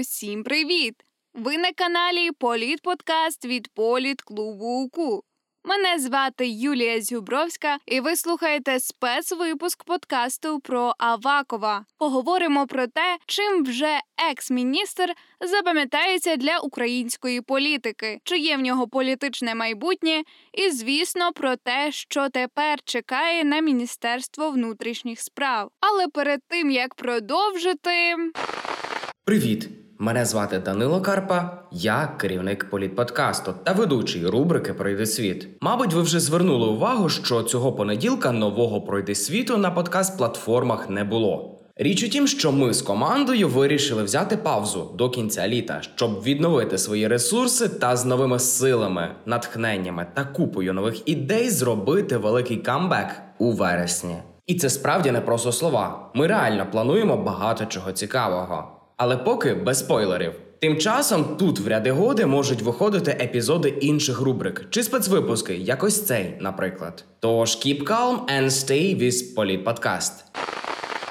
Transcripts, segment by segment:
Усім привіт! Ви на каналі Політ Подкаст від Політ Клубу УКУ. Мене звати Юлія Зюбровська, і ви слухаєте спецвипуск подкасту про Авакова. Поговоримо про те, чим вже екс-міністр запам'ятається для української політики, чи є в нього політичне майбутнє, і звісно про те, що тепер чекає на Міністерство внутрішніх справ. Але перед тим як продовжити. Привіт! Мене звати Данило Карпа, я керівник політподкасту та ведучий рубрики Пройди світ. Мабуть, ви вже звернули увагу, що цього понеділка нового пройди світу на подкаст-платформах не було. Річ у тім, що ми з командою вирішили взяти паузу до кінця літа, щоб відновити свої ресурси та з новими силами, натхненнями та купою нових ідей зробити великий камбек у вересні. І це справді не просто слова. Ми реально плануємо багато чого цікавого. Але поки без спойлерів. Тим часом тут в ряди годи можуть виходити епізоди інших рубрик чи спецвипуски, як ось цей, наприклад. Тож keep calm and stay with Polit Podcast.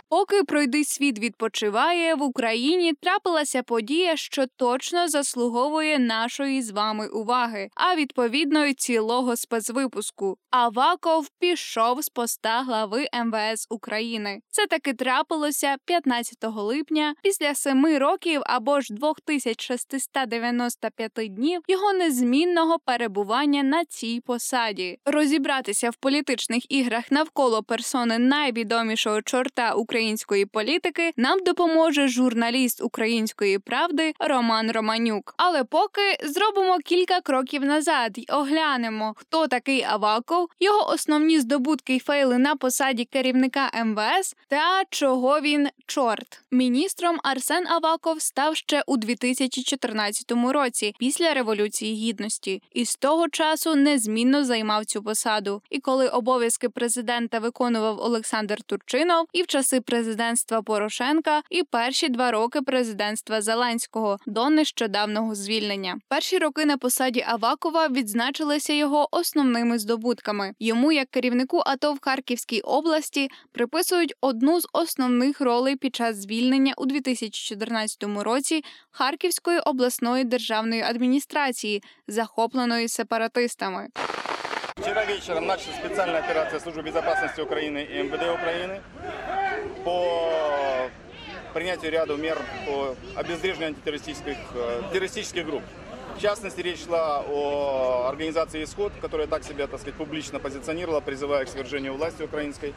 Поки пройди світ відпочиває, в Україні трапилася подія, що точно заслуговує нашої з вами уваги, а відповідно й цілого спецвипуску. Аваков пішов з поста глави МВС України. Це таки трапилося 15 липня, після семи років або ж 2695 днів його незмінного перебування на цій посаді. Розібратися в політичних іграх навколо персони найвідомішого чорта української політики нам допоможе журналіст української правди Роман Романюк. Але поки зробимо кілька кроків назад й оглянемо, хто такий Аваков, його основні здобутки й фейли на посаді керівника МВС та чого він чорт. Міністром Арсен Аваков став ще у 2014 році, після революції гідності, і з того часу незмінно займав цю посаду. І коли обов'язки президента виконував Олександр Турчинов, і в часи президентства Порошенка, і перші два роки президентства Зеленського до нещодавнього звільнення. Перші роки на посаді Авакова відзначилися його основними здобутками. Йому, як керівнику АТО в Харківській області, приписують одну з основних ролей під час звільнення у 2014 році Харківської обласної державної адміністрації, захопленої сепаратистами. Вчера вечером началась специальная операция Службы безопасности Украины и МВД Украины По принятию ряда мер по обезвреживанию антитеррористических э, террористических групп. В частности, речь шла о организации «Исход», которая так себя, так сказать, публично позиционировала, призывая к свержению власти украинской.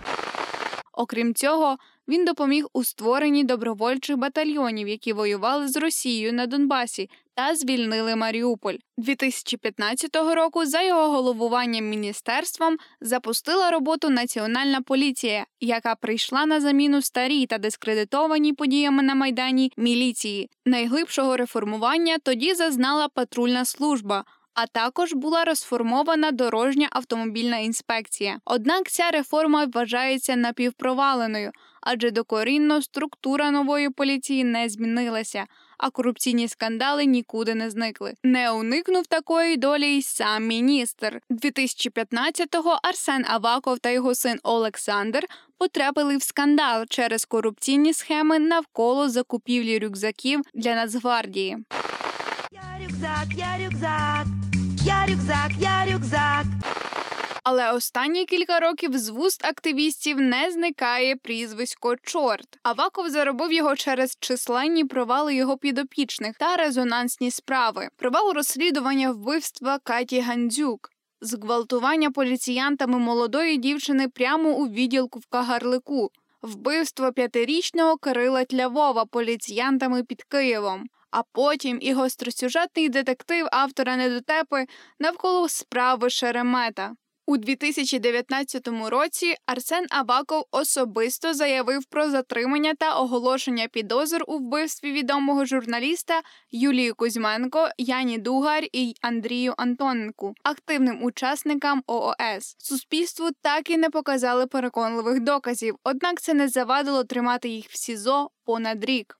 Окрім цього, він допоміг у створенні добровольчих батальйонів, які воювали з Росією на Донбасі та звільнили Маріуполь. 2015 року за його головуванням міністерством запустила роботу Національна поліція, яка прийшла на заміну старій та дискредитованій подіями на майдані міліції. Найглибшого реформування тоді зазнала патрульна служба. А також була розформована дорожня автомобільна інспекція. Однак ця реформа вважається напівпроваленою, адже докорінно структура нової поліції не змінилася, а корупційні скандали нікуди не зникли. Не уникнув такої долі й сам міністр. 2015-го Арсен Аваков та його син Олександр потрапили в скандал через корупційні схеми навколо закупівлі рюкзаків для Нацгвардії. Я рюкзак, я рюкзак, я рюкзак, я рюкзак. Але останні кілька років з вуст активістів не зникає прізвисько чорт. Аваков заробив його через численні провали його підопічних та резонансні справи. Провал розслідування вбивства Каті Гандзюк. Зґвалтування поліціянтами молодої дівчини прямо у відділку в Кагарлику, вбивство п'ятирічного Кирила Тлявова поліціянтами під Києвом, а потім і гостросюжетний детектив автора недотепи навколо справи Шеремета. У 2019 році Арсен Аваков особисто заявив про затримання та оголошення підозр у вбивстві відомого журналіста Юлії Кузьменко, Яні Дугар і Андрію Антоненку, активним учасникам ООС. Суспільству так і не показали переконливих доказів, однак це не завадило тримати їх в СІЗО понад рік.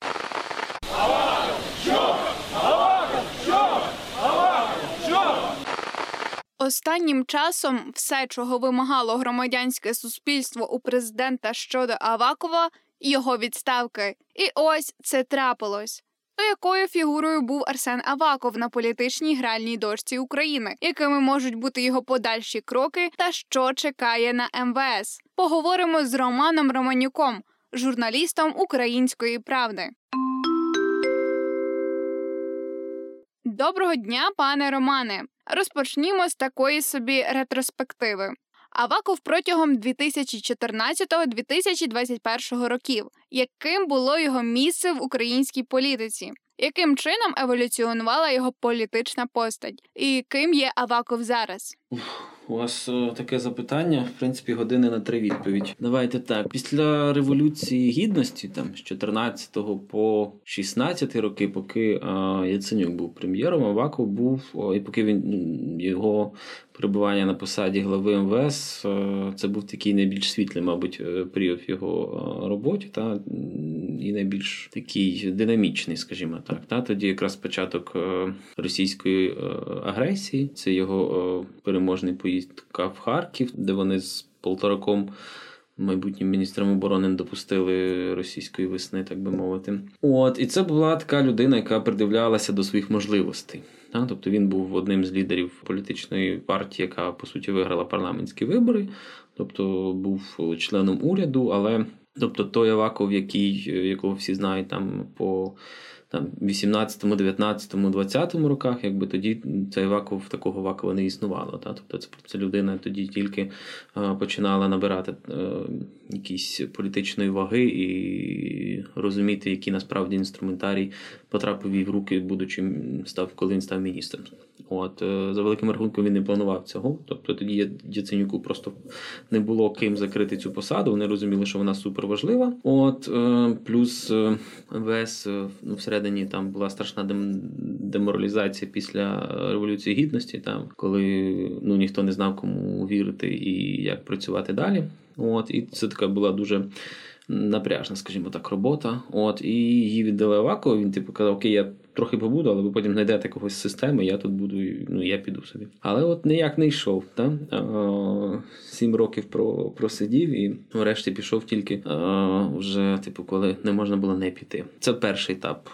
Останнім часом все, чого вимагало громадянське суспільство у президента щодо Авакова, його відставки. І ось це трапилось. То якою фігурою був Арсен Аваков на політичній гральній дошці України, якими можуть бути його подальші кроки, та що чекає на МВС? Поговоримо з Романом Романюком, журналістом Української правди. Доброго дня, пане Романе. Розпочнімо з такої собі ретроспективи. Аваков протягом 2014-2021 років. Яким було його місце в українській політиці? Яким чином еволюціонувала його політична постать? І ким є Аваков зараз? У вас о, таке запитання, в принципі, години на три відповідь. Давайте так. Після революції гідності, там з 14 по 16 роки, поки е, Яценюк був прем'єром, Аваков був і поки він його перебування на посаді глави МВС, е, це був такий найбільш світлий, мабуть, е, період в його е, роботі, та і найбільш такий динамічний, скажімо так. Та тоді якраз початок російської агресії, це його переможний поїздка в Харків, де вони з Полтораком. Майбутнім міністром оборони не допустили російської весни, так би мовити. От і це була така людина, яка придивлялася до своїх можливостей. Та? Тобто він був одним з лідерів політичної партії, яка по суті виграла парламентські вибори, тобто був членом уряду, але тобто той Аваков, який, якого всі знають там по там 18, 19, 20 роках, якби тоді цей Аваков такого Авакова не існувало. Та? Тобто це, це людина тоді тільки починала набирати е, якісь політичної ваги і розуміти, який насправді інструментарій потрапив їй в руки, будучи став, коли він став міністром. От е, за великим рахунком він не планував цього. Тобто тоді Яценюку просто не було ким закрити цю посаду. Вони розуміли, що вона супер важлива. От е, плюс е, МВС ну, всередині там була страшна деморалізація після революції гідності, там коли ну ніхто не знав, кому вірити і як працювати далі. От і це така була дуже. Напряжна, скажімо так, робота. От, і її віддали Авакову. Він типу казав, окей, я трохи побуду, але ви потім знайдете когось системи, я тут буду, ну я піду собі. Але от ніяк не йшов. Та? Сім років про, просидів і врешті пішов тільки вже, типу, коли не можна було не піти. Це перший етап.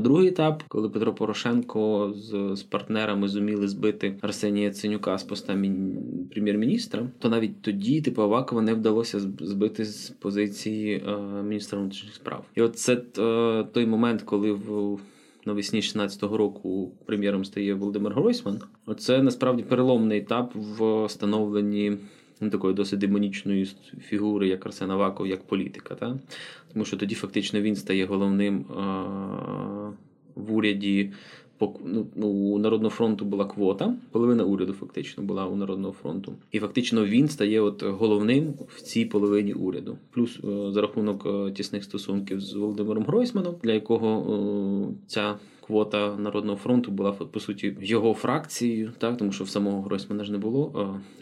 Другий етап, коли Петро Порошенко з, з партнерами зуміли збити Арсенія Яценюка з поста мін- прем'єр-міністра, то навіть тоді, типу, Авакова не вдалося збити з позиції міністра внутрішніх справ. І от це е, той момент, коли в навесні 16-го року прем'єром стає Володимир Гройсман. Оце насправді переломний етап в становленні ну, такої досить демонічної фігури, як Арсен Аваков, як політика. Та? Тому що тоді фактично він стає головним в уряді. Ну, ну, у Народного фронту була квота, половина уряду фактично була у Народного фронту. І фактично він стає от головним в цій половині уряду. Плюс е, за рахунок е, тісних стосунків з Володимиром Гройсманом, для якого е, ця квота Народного фронту була по суті його фракцією, так тому що в самого Гройсмана ж не було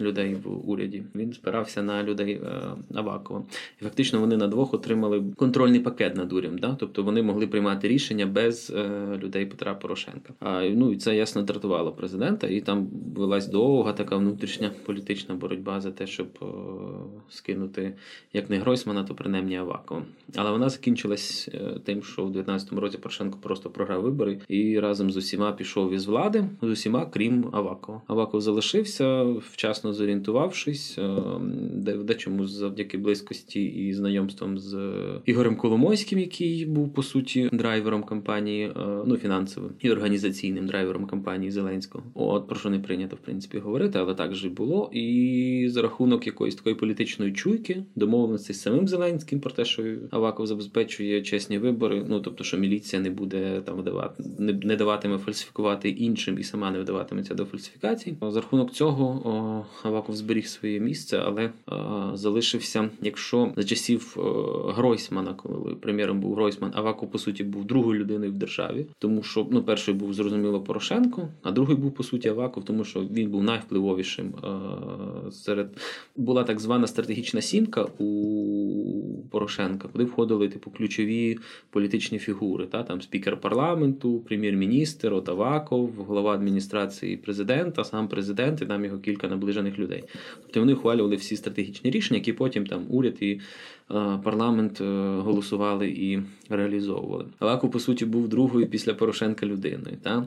е, людей в уряді. Він спирався на людей е, Авакова. І фактично вони на двох отримали контрольний пакет над урядом. Да? Тобто вони могли приймати рішення без е, людей Петра Порошенка. А ну і це ясно дратувало президента, і там велась довга така внутрішня політична боротьба за те, щоб скинути як не Гройсмана, то принаймні Авакова. Але вона закінчилась тим, що в 19-му році Порошенко просто програв вибори і разом з усіма пішов із влади, з усіма, крім Авакова. Аваков залишився, вчасно зорієнтувавшись, е, де в дечому завдяки близькості і знайомствам з Ігорем Коломойським, який був по суті драйвером кампанії, е, ну фінансовим і організаційним драйвером кампанії Зеленського. От про що не прийнято в принципі говорити, але так же було. І за рахунок якоїсь такої політичної чуйки, домовленості з самим Зеленським про те, що Аваков забезпечує чесні вибори. Ну тобто, що міліція не буде там видавати, не, даватиме фальсифікувати іншим і сама не вдаватиметься до фальсифікацій. За рахунок цього Аваков зберіг своє місце, але е, залишився, якщо за часів е, Гройсмана, коли прем'єром був Гройсман, Аваков по суті був другою людиною в державі, тому що ну перший був зрозуміло Порошенко, а другий був по суті Аваков, тому що він був найвпливовішим е, серед була так звана стратегічна сімка у Порошенка, куди входили типу ключові політичні фігури, та там спікер парламенту, прем'єр-міністр, от Аваков, голова адміністрації президента, сам президент і там його кілька наближених людей. Тобто вони ухвалювали всі стратегічні рішення, які потім там уряд і е, парламент е, голосували і реалізовували. Аваков, по суті, був другою після Порошенка людиною. Та?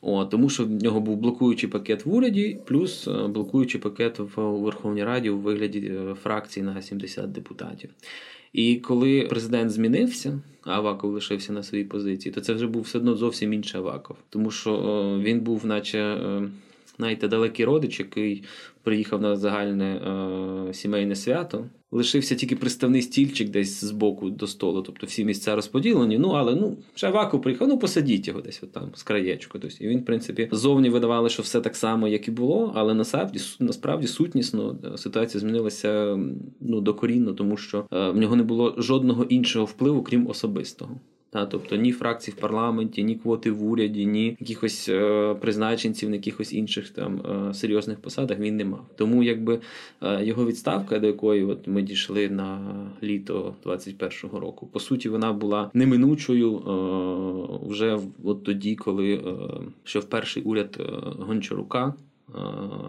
О, тому що в нього був блокуючий пакет в уряді, плюс е, блокуючий пакет в Верховній Раді у вигляді фракції на 70 депутатів. І коли президент змінився, а Аваков лишився на своїй позиції, то це вже був все одно зовсім інший Аваков, тому що е, він був, наче. Знаєте, далекий родич, який приїхав на загальне е, сімейне свято, лишився тільки приставний стільчик десь з боку до столу. Тобто всі місця розподілені. Ну але ну ще Аваков приїхав, ну посадіть його десь от там з краєчку. Тобто, і він, в принципі, зовні видавали, що все так само, як і було, але насправді насправді сутнісно е, ситуація змінилася ну докорінно, тому що е, в нього не було жодного іншого впливу, крім особистого. Та, тобто ні фракцій в парламенті, ні квоти в уряді, ні якихось е, призначенців на якихось інших там е, серйозних посадах він не мав. Тому якби е, його відставка, до якої от ми дійшли на літо 21-го року, по суті, вона була неминучою е, вже от тоді, коли е, ще в перший уряд е, Гончарука. Е,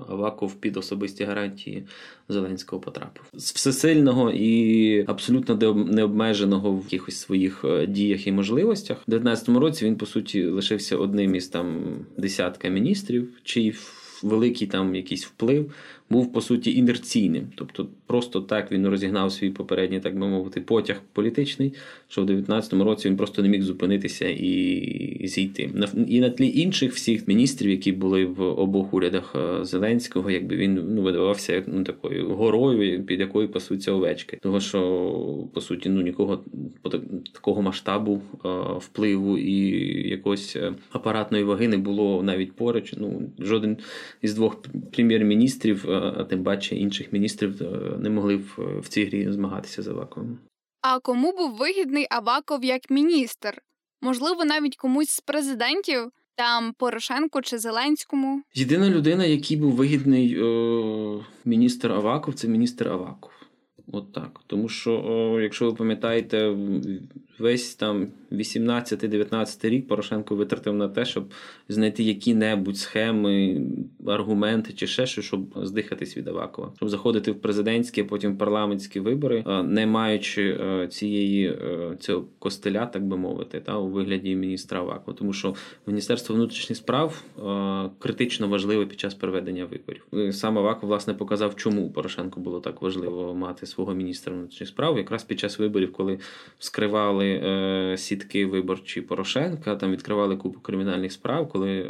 Аваков під особисті гарантії Зеленського потрапив з всесильного і абсолютно необмеженого в якихось своїх е, діях і можливостях. У 19-му році він по суті лишився одним із там десятка міністрів, чий великий там якийсь вплив був по суті інерційним. Тобто, просто так він розігнав свій попередній, так би мовити, потяг політичний, що в 19-му році він просто не міг зупинитися і зійти. І на тлі інших всіх міністрів, які були в обох урядах е, Зеленського, якби він ну видавався як ну такою горою, під якою пасуться овечки. Того що по суті ну нікого по так- такого масштабу е, впливу і якоїсь е, апаратної ваги не було навіть поруч. Ну жоден із двох прем'єр-міністрів, а тим паче інших міністрів, е, не могли в, в цій грі змагатися з Аваковим. А кому був вигідний Аваков як міністр? Можливо, навіть комусь з президентів, там Порошенку чи Зеленському. Єдина людина, який був вигідний о, міністр Аваков, це міністр Аваков. От так. Тому що, якщо ви пам'ятаєте, весь там 18-19 рік Порошенко витратив на те, щоб знайти які-небудь схеми, аргументи чи ще щось, щоб здихатись від Авакова, щоб заходити в президентські, а потім в парламентські вибори, не маючи е, цієї е, цього костеля, так би мовити, та у вигляді міністра Авакова. Тому що Міністерство внутрішніх справ е, критично важливе під час проведення виборів. Сам Аваков власне показав, чому Порошенку було так важливо мати свого міністра внутрішніх справ, якраз під час виборів, коли вскривали е, сітки виборчі Порошенка, там відкривали купу кримінальних справ, коли е,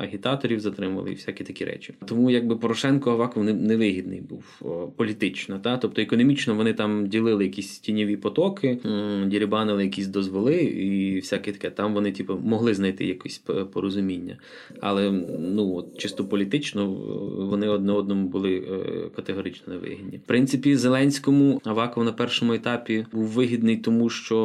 агітаторів затримали і всякі такі речі. Тому якби Порошенко Аваков не, невигідний був о, політично, та тобто економічно вони там ділили якісь тіньові потоки, дірібанили якісь дозволи і всяке таке. Там вони, типу, могли знайти якесь порозуміння. Але ну от чисто політично е, вони одне одному були е, категорично невигідні. В принципі, Зеленському Аваков на першому етапі був вигідний, тому що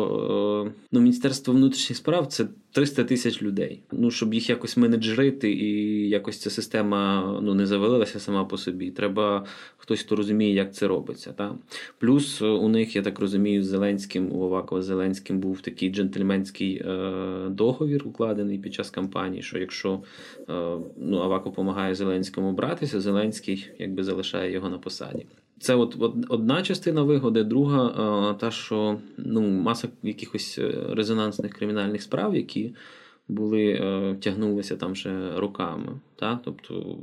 е, ну, Міністерство внутрішніх справ це 300 тисяч людей. Ну щоб їх якось менеджерити і якось ця система ну не завалилася сама по собі. Треба хтось, хто розуміє, як це робиться. Та плюс е, у них, я так розумію, з Зеленським у Авакова з Зеленським був такий джентльменський е, договір укладений під час кампанії. Що якщо ну Аваков допомагає Зеленському братися, Зеленський якби залишає його на посаді. Це от, одна частина вигоди, друга е, та, що ну, маса якихось е, резонансних кримінальних справ, які були е, тягнулися там ще роками. Та? Тобто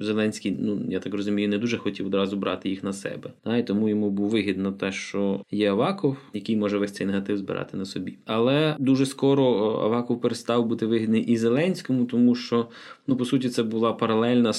Зеленський, ну я так розумію, не дуже хотів одразу брати їх на себе. Та? І тому йому був вигідно те, що є Аваков, який може весь цей негатив збирати на собі. Але дуже скоро Аваков перестав бути вигідний і Зеленському, тому що ну по суті це була паралельна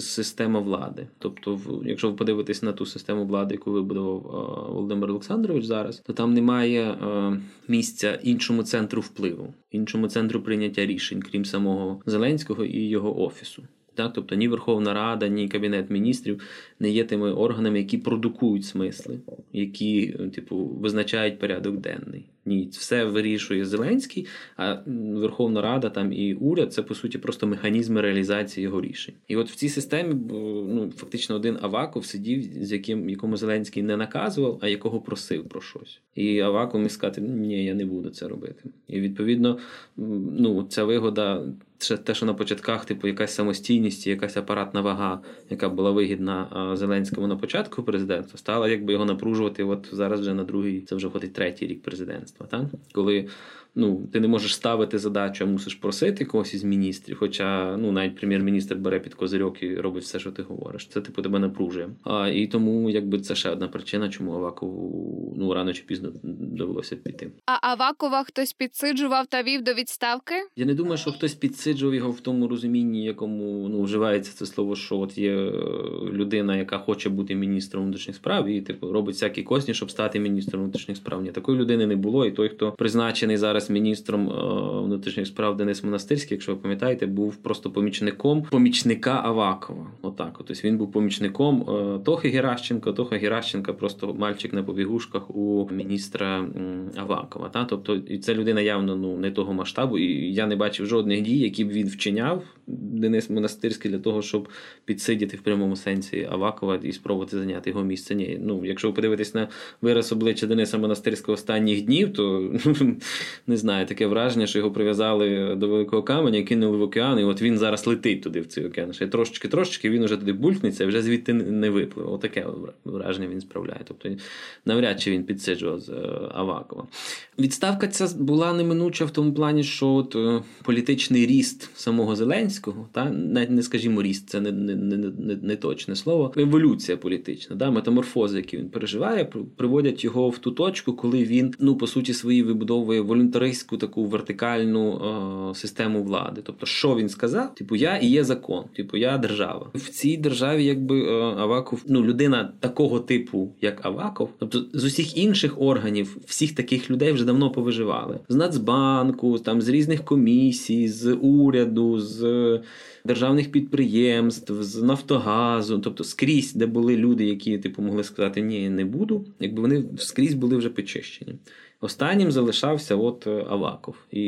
система влади. Тобто, якщо ви подивитесь на ту систему влади, яку вибудував е, Володимир Олександрович зараз, то там немає е, місця іншому центру впливу, іншому центру прийняття рішень, крім самого Зеленського і його офісу. Так, тобто ні Верховна Рада, ні Кабінет міністрів не є тими органами, які продукують смисли, які типу визначають порядок денний. Ні, все вирішує Зеленський, а Верховна Рада там і уряд це по суті просто механізми реалізації його рішень. І от в цій системі ну фактично один Аваков сидів, з яким якому Зеленський не наказував, а якого просив про щось. І Аваков міг сказати: ні, я не буду це робити. І відповідно, ну ця вигода те, що на початках, типу, якась самостійність, якась апаратна вага, яка була вигідна Зеленському на початку президентства, стала якби його напружувати. От зараз вже на другий, це вже ходить третій рік президентства. Так? Коли ну, ти не можеш ставити задачу, а мусиш просити когось із міністрів. Хоча ну, навіть прем'єр-міністр бере під козирьок і робить все, що ти говориш. Це типу тебе напружує. А і тому, якби це ще одна причина, чому Авакову ну рано чи пізно довелося піти. А Авакова хтось підсиджував та вів до відставки? Я не думаю, що хтось підсиджував його в тому розумінні, якому ну вживається це слово, що от є е, людина, яка хоче бути міністром внутрішніх справ, і типу робить всякі косні, щоб стати міністром внутрішніх справ. Ні, такої людини не було. І той, хто призначений зараз зараз міністром е, внутрішніх справ Денис Монастирський, якщо ви пам'ятаєте, був просто помічником помічника Авакова. Отак, тобто він був помічником е, Тохи Геращенко. Тоха Геращенко просто мальчик на побігушках у міністра Авакова. Та? Тобто, і це людина явно ну не того масштабу, і я не бачив жодних дій, які б він вчиняв. Денис Монастирський для того, щоб підсидіти в прямому сенсі Авакова і спробувати зайняти його місце. Ні, ну якщо ви подивитесь на вираз обличчя Дениса Монастирського останніх днів, то не знаю, таке враження, що його прив'язали до великого каменя, кинули в океан, і от він зараз летить туди в цей океан. Ще трошечки-трошечки він вже туди булькнеться вже звідти не випливе. Отаке враження він справляє. Тобто навряд чи він підсиджував з е, Авакова. Відставка ця була неминуча в тому плані, що от е, політичний ріст самого Зеленського, та навіть не скажімо ріст, це не не, не, не, не точне слово. Еволюція політична, да, метаморфози, які він переживає, приводять його в ту точку, коли він ну по суті свої вибудовує волюнтари волюнтаристську таку вертикальну е, систему влади. Тобто, що він сказав? Типу, я і є закон, типу, я держава. В цій державі, якби е, Аваков, ну людина такого типу, як Аваков, тобто з усіх інших органів, всіх таких людей вже давно повиживали з Нацбанку, там з різних комісій, з уряду, з державних підприємств, з Нафтогазу, тобто скрізь, де були люди, які типу могли сказати Ні, не буду, якби вони скрізь були вже почищені. Останнім залишався от Аваков. І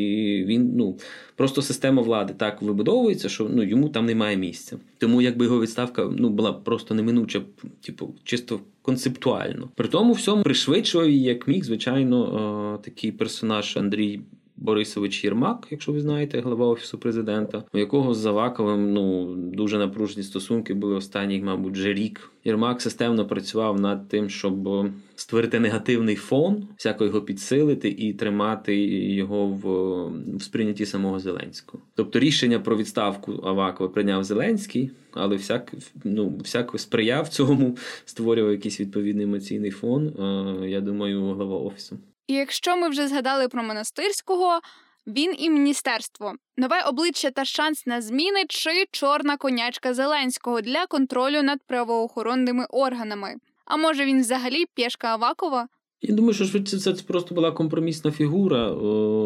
він ну просто система влади так вибудовується, що ну йому там немає місця. Тому якби його відставка ну була просто неминуча, типу, чисто концептуально. При тому всьому пришвидшував як міг, звичайно, е, такий персонаж Андрій Борисович Єрмак, якщо ви знаєте, глава офісу президента, у якого з Заваковим ну дуже напружені стосунки були останній, мабуть, вже рік. Єрмак системно працював над тим, щоб створити негативний фон, всяко його підсилити і тримати його в, в сприйнятті самого Зеленського. Тобто рішення про відставку Авакова прийняв Зеленський, але всяк ну всяко сприяв цьому, створював якийсь відповідний емоційний фон. Е, я думаю, глава офісу. І якщо ми вже згадали про монастирського, він і міністерство, нове обличчя та шанс на зміни чи чорна конячка Зеленського для контролю над правоохоронними органами. А може він взагалі пєшка Авакова? Я думаю, що швидше це просто була компромісна фігура.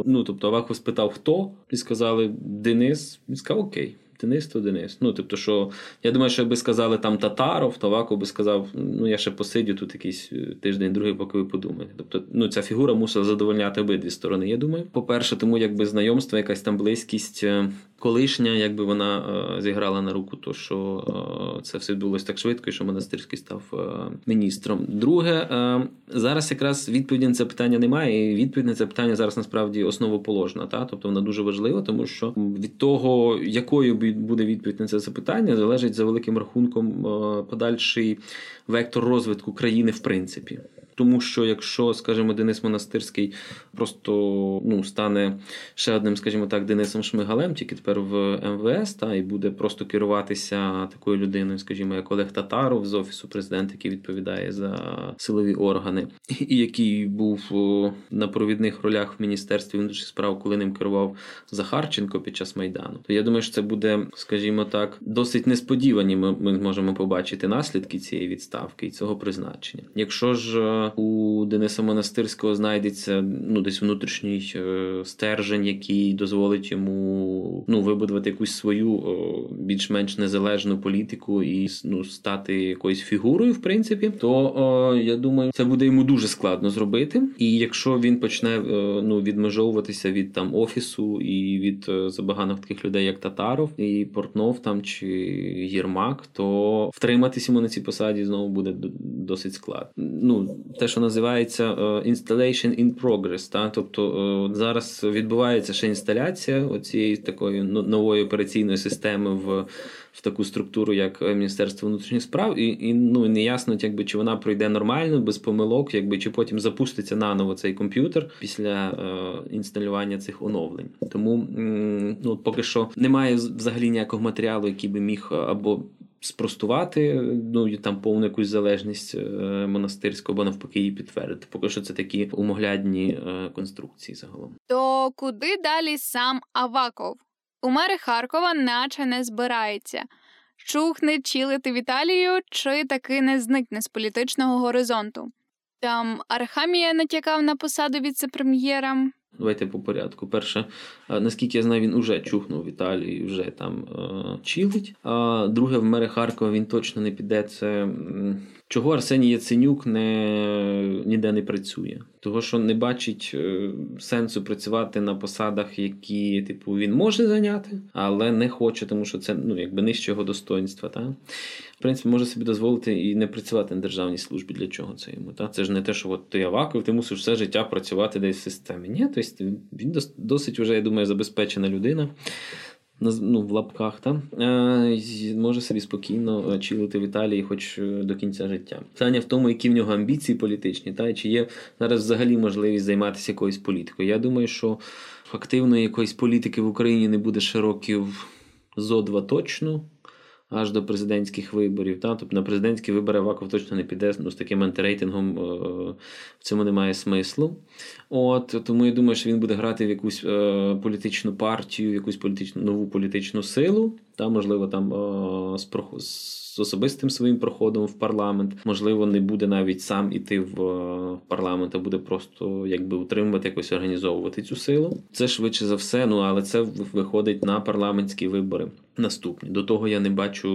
Ну тобто Аваков спитав, хто, і сказали Денис. Він сказав окей. Денис то Денис. Ну, тобто, що я думаю, що якби сказали там Татаров, то Ваков би сказав, ну я ще посидю тут якийсь е, тиждень, другий, поки ви подумаєте. Тобто, ну ця фігура мусила задовольняти обидві сторони. Я думаю. По-перше, тому якби знайомство, якась там близькість е, колишня, якби вона е, зіграла на руку, то що е, це все відбулося так швидко, і що монастирський став е, міністром. Друге, зараз якраз відповіді на це питання немає, і відповідь на це питання зараз насправді основоположна. Та? Тобто вона дуже важлива, тому що від того, якою буде відповідь на це запитання, залежить за великим рахунком подальший вектор розвитку країни в принципі. Тому що якщо, скажімо, Денис Монастирський просто ну стане ще одним, скажімо так, Денисом Шмигалем, тільки тепер в МВС, та і буде просто керуватися такою людиною, скажімо, як Олег Татаров з офісу президента, який відповідає за силові органи, і який був на провідних ролях в міністерстві внутрішніх справ, коли ним керував Захарченко під час майдану. То я думаю, що це буде, скажімо так, досить несподівані. Ми, ми зможемо побачити наслідки цієї відставки і цього призначення. Якщо ж у Дениса Монастирського знайдеться ну десь внутрішній е, стержень, який дозволить йому ну вибудувати якусь свою більш-менш незалежну політику і ну стати якоюсь фігурою, в принципі, то о, я думаю, це буде йому дуже складно зробити. І якщо він почне е, ну відмежовуватися від там офісу і від е, забаганих таких людей, як Татаров і Портнов там чи Єрмак, то втриматися йому на цій посаді знову буде досить складно. Ну те, що називається installation in progress, та тобто зараз відбувається ще інсталяція оцієї такої нової операційної системи в в таку структуру, як Міністерство внутрішніх справ, і і ну не ясно, якби чи вона пройде нормально, без помилок, якби чи потім запуститься наново цей комп'ютер після е, інсталювання цих оновлень. Тому м, ну поки що немає взагалі ніякого матеріалу, який би міг або спростувати ну там повну якусь залежність е, монастирську, або навпаки її підтвердити. Поки що це такі умоглядні е, конструкції загалом. То куди далі сам Аваков? У мери Харкова наче не збирається. Чухне чілити в Італію чи таки не зникне з політичного горизонту. Там Архамія натякав на посаду віце-прем'єра. Давайте по порядку. Перше, наскільки я знаю, він уже чухнув в Італії, вже там е, чилить. А друге, в мери Харкова він точно не піде. Це чого Арсеній Яценюк не, ніде не працює. Того, що не бачить е, сенсу працювати на посадах, які типу він може зайняти, але не хоче, тому що це ну якби нижче його достоинства. Та? В принципі, може собі дозволити і не працювати на державній службі. Для чого це йому? Та? Це ж не те, що от ти Аваков, ти мусиш все життя працювати десь в системі. Ні, тобто він досить вже, я думаю, забезпечена людина ну, в лапках, та, е, може собі спокійно е, чилити в Італії, хоч е, до кінця життя. Питання в тому, які в нього амбіції політичні, та чи є зараз взагалі можливість займатися якоюсь політикою. Я думаю, що активної якоїсь політики в Україні не буде широків років зо два точно аж до президентських виборів. Та? Тобто на президентські вибори Аваков точно не піде ну, з таким антирейтингом е, в цьому немає смислу. От Тому я думаю, що він буде грати в якусь е, політичну партію, в якусь політичну нову політичну силу, та, можливо, там е, з, з особистим своїм проходом в парламент. Можливо, не буде навіть сам іти в парламент, а буде просто якби утримувати, якось організовувати цю силу. Це швидше за все, ну але це виходить на парламентські вибори наступні. До того я не бачу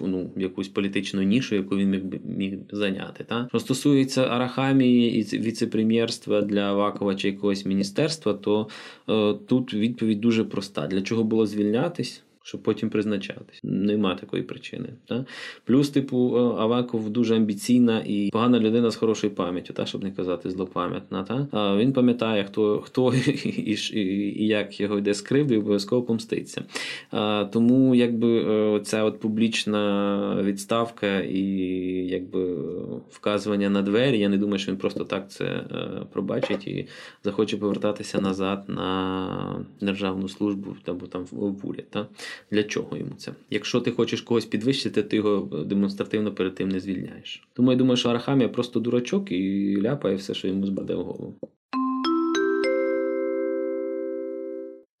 ну, якусь політичну нішу, яку він міг міг зайняти. Та? Що стосується Арахамії і віцепрем'єрства для Авакова чи якогось міністерства, то е, тут відповідь дуже проста: для чого було звільнятись? Щоб потім призначатись. Нема такої причини. Та? Плюс, типу, е, Аваков дуже амбіційна і погана людина з хорошою пам'яттю, та? щоб не казати злопам'ятна. Та? А Він пам'ятає, хто хто і, і, і як його йде скрив, і обов'язково помститься. А, Тому якби е, ця от публічна відставка і якби вказування на двері, я не думаю, що він просто так це е, пробачить і захоче повертатися назад на державну службу або там в уряд. Та? Для чого йому це? Якщо ти хочеш когось підвищити, ти його демонстративно перед тим не звільняєш. Тому я думаю, що Арахамія просто дурачок і ляпає все, що йому збаде в голову.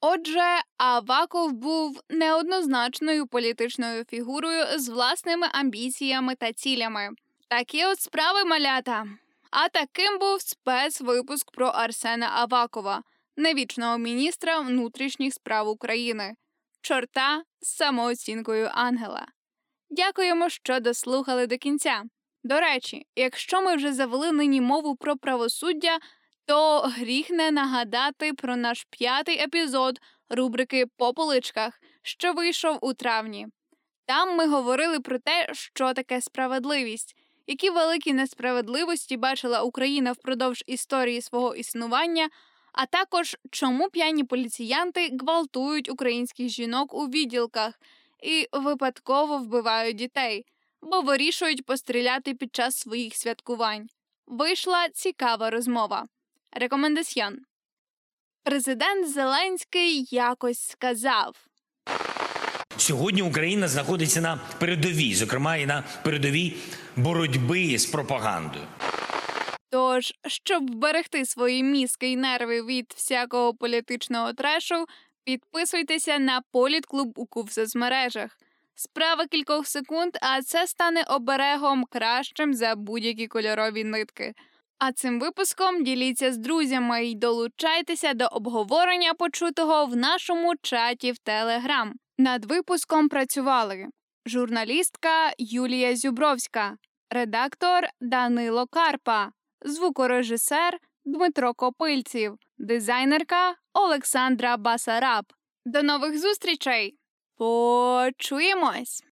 Отже, Аваков був неоднозначною політичною фігурою з власними амбіціями та цілями. Такі от справи малята. А таким був спецвипуск про Арсена Авакова, невічного міністра внутрішніх справ України чорта з самооцінкою ангела. Дякуємо, що дослухали до кінця. До речі, якщо ми вже завели нині мову про правосуддя, то гріх не нагадати про наш п'ятий епізод рубрики По поличках, що вийшов у травні. Там ми говорили про те, що таке справедливість, які великі несправедливості бачила Україна впродовж історії свого існування, а також чому п'яні поліціянти гвалтують українських жінок у відділках і випадково вбивають дітей, бо вирішують постріляти під час своїх святкувань. Вийшла цікава розмова. Рекомендаціон. Президент Зеленський якось сказав. Сьогодні Україна знаходиться на передовій, зокрема і на передовій боротьби з пропагандою. Тож, щоб вберегти свої мізки і нерви від всякого політичного трешу, підписуйтеся на політклуб у кув соцмережах. Справа кількох секунд, а це стане оберегом кращим за будь-які кольорові нитки. А цим випуском діліться з друзями і долучайтеся до обговорення почутого в нашому чаті в Телеграм. Над випуском працювали журналістка Юлія Зюбровська, редактор Данило Карпа звукорежисер Дмитро Копильців, дизайнерка Олександра Басараб. До нових зустрічей! Почуємось!